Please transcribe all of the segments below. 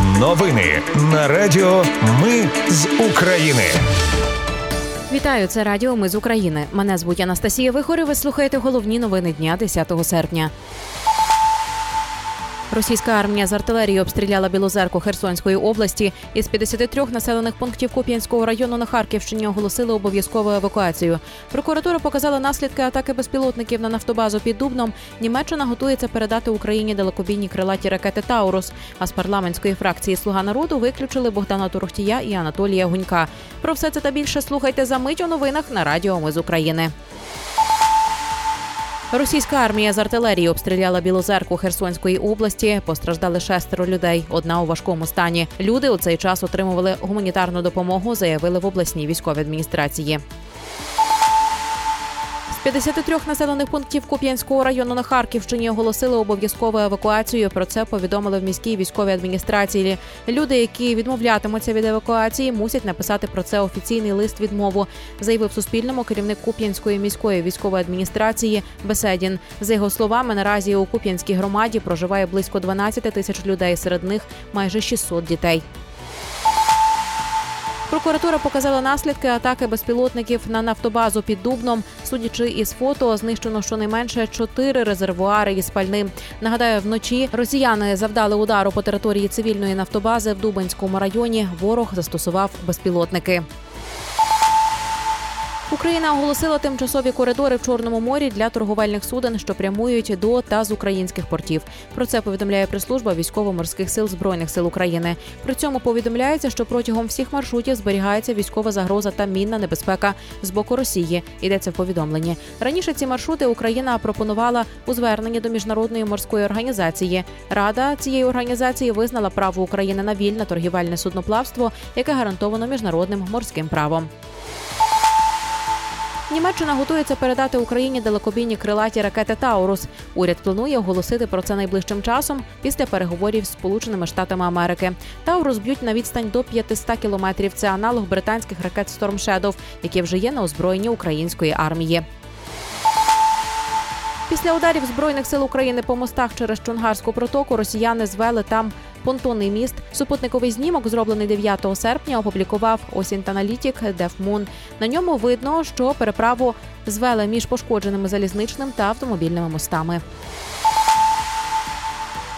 Новини на Радіо Ми з України. Вітаю, це Радіо Ми з України. Мене звуть Анастасія Вихор Ви слухаєте головні новини дня 10 серпня. Російська армія з артилерії обстріляла Білозерку Херсонської області. Із 53 населених пунктів Куп'янського району на Харківщині оголосили обов'язкову евакуацію. Прокуратура показала наслідки атаки безпілотників на нафтобазу під Дубном. Німеччина готується передати Україні далекобійні крилаті ракети Таурус. А з парламентської фракції Слуга народу виключили Богдана Турохтія і Анатолія Гунька. Про все це та більше слухайте за мить у новинах на Радіо Ми з України. Російська армія з артилерії обстріляла Білозерку Херсонської області. Постраждали шестеро людей. Одна у важкому стані. Люди у цей час отримували гуманітарну допомогу. Заявили в обласній військовій адміністрації. 53 населених пунктів Куп'янського району на Харківщині оголосили обов'язкову евакуацію. Про це повідомили в міській військовій адміністрації. Люди, які відмовлятимуться від евакуації, мусять написати про це офіційний лист відмову. Заявив Суспільному керівник Куп'янської міської військової адміністрації Беседін. За його словами, наразі у Куп'янській громаді проживає близько 12 тисяч людей. Серед них майже 600 дітей. Прокуратура показала наслідки атаки безпілотників на нафтобазу під Дубном. Судячи із фото, знищено щонайменше чотири резервуари із пальним. Нагадаю, вночі росіяни завдали удару по території цивільної нафтобази в Дубенському районі. Ворог застосував безпілотники. Україна оголосила тимчасові коридори в Чорному морі для торговельних суден, що прямують до та з українських портів. Про це повідомляє прес-служба військово-морських сил збройних сил України. При цьому повідомляється, що протягом всіх маршрутів зберігається військова загроза та мінна небезпека з боку Росії. Йдеться в повідомленні. Раніше ці маршрути Україна пропонувала у зверненні до міжнародної морської організації. Рада цієї організації визнала право України на вільне торгівельне судноплавство, яке гарантовано міжнародним морським правом. Німеччина готується передати Україні далекобійні крилаті ракети Таурус. Уряд планує оголосити про це найближчим часом після переговорів з Сполученими Штатами Америки. Таурус б'ють на відстань до 500 кілометрів. Це аналог британських ракет Storm Shadow, які вже є на озброєнні української армії. Після ударів збройних сил України по мостах через Чунгарську протоку росіяни звели там понтонний міст. Супутниковий знімок, зроблений 9 серпня, опублікував Осінт-аналітік Дефмун. На ньому видно, що переправу звели між пошкодженими залізничним та автомобільними мостами.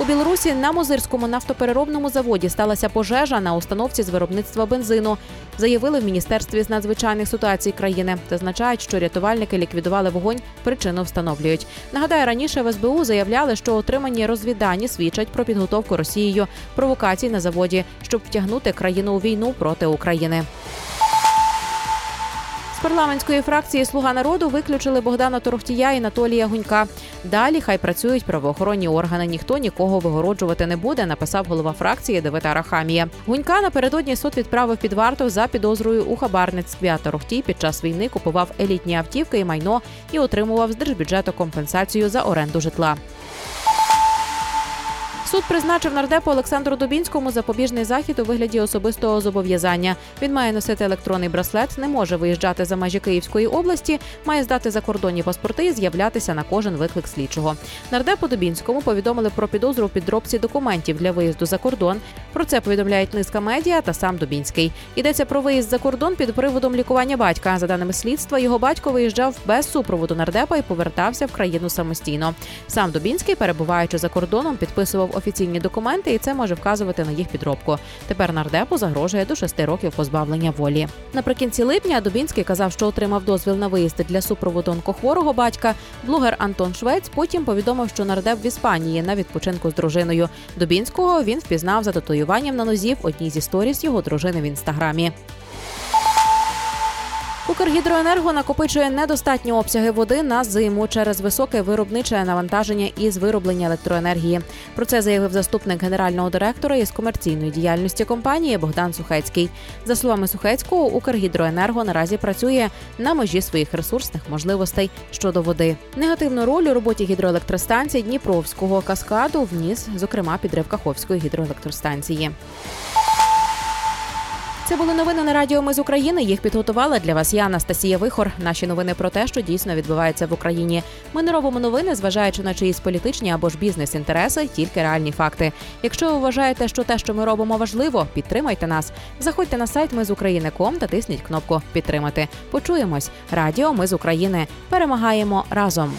У Білорусі на Мозирському нафтопереробному заводі сталася пожежа на установці з виробництва бензину. Заявили в міністерстві з надзвичайних ситуацій країни. Зазначають, що рятувальники ліквідували вогонь, причину встановлюють. Нагадаю, раніше в СБУ заявляли, що отримані розвіддані свідчать про підготовку Росією провокацій на заводі, щоб втягнути країну у війну проти України парламентської фракції Слуга народу виключили Богдана Торохтія і Анатолія Гунька. Далі хай працюють правоохоронні органи. Ніхто нікого вигороджувати не буде. Написав голова фракції Давида Арахамія. Гунька напередодні суд відправив під варту за підозрою у хабарництві. А Торохтій під час війни купував елітні автівки і майно і отримував з держбюджету компенсацію за оренду житла. Суд призначив нардепу Олександру Дубінському запобіжний захід у вигляді особистого зобов'язання. Він має носити електронний браслет, не може виїжджати за межі Київської області, має здати закордонні паспорти і з'являтися на кожен виклик слідчого. Нардепу Дубінському повідомили про підозру в підробці документів для виїзду за кордон. Про це повідомляють низка медіа та сам Дубінський. Йдеться про виїзд за кордон під приводом лікування батька. За даними слідства, його батько виїжджав без супроводу нардепа і повертався в країну самостійно. Сам Дубінський, перебуваючи за кордоном, підписував офіційні документи, і це може вказувати на їх підробку. Тепер нардепу загрожує до шести років позбавлення волі. Наприкінці липня Дубінський казав, що отримав дозвіл на виїзд для супроводу онкохворого батька. Блогер Антон Швець потім повідомив, що нардеп в Іспанії на відпочинку з дружиною. Дубінського він впізнав за татуюванням на нозі в одній зі сторіс його дружини в інстаграмі. Укргідроенерго накопичує недостатні обсяги води на зиму через високе виробниче навантаження із вироблення електроенергії. Про це заявив заступник генерального директора із комерційної діяльності компанії Богдан Сухецький. За словами Сухецького, Укргідроенерго наразі працює на межі своїх ресурсних можливостей щодо води. Негативну роль у роботі гідроелектростанції Дніпровського каскаду вніс, зокрема, підрив Каховської гідроелектростанції. Це були новини на радіо Ми з України. Їх підготувала для вас я, Анастасія Вихор. Наші новини про те, що дійсно відбувається в Україні. Ми не робимо новини, зважаючи на чиїсь політичні або ж бізнес-інтереси, тільки реальні факти. Якщо ви вважаєте, що те, що ми робимо, важливо, підтримайте нас. Заходьте на сайт Ми з України.ком та тисніть кнопку Підтримати. Почуємось. Радіо Ми з України. Перемагаємо разом.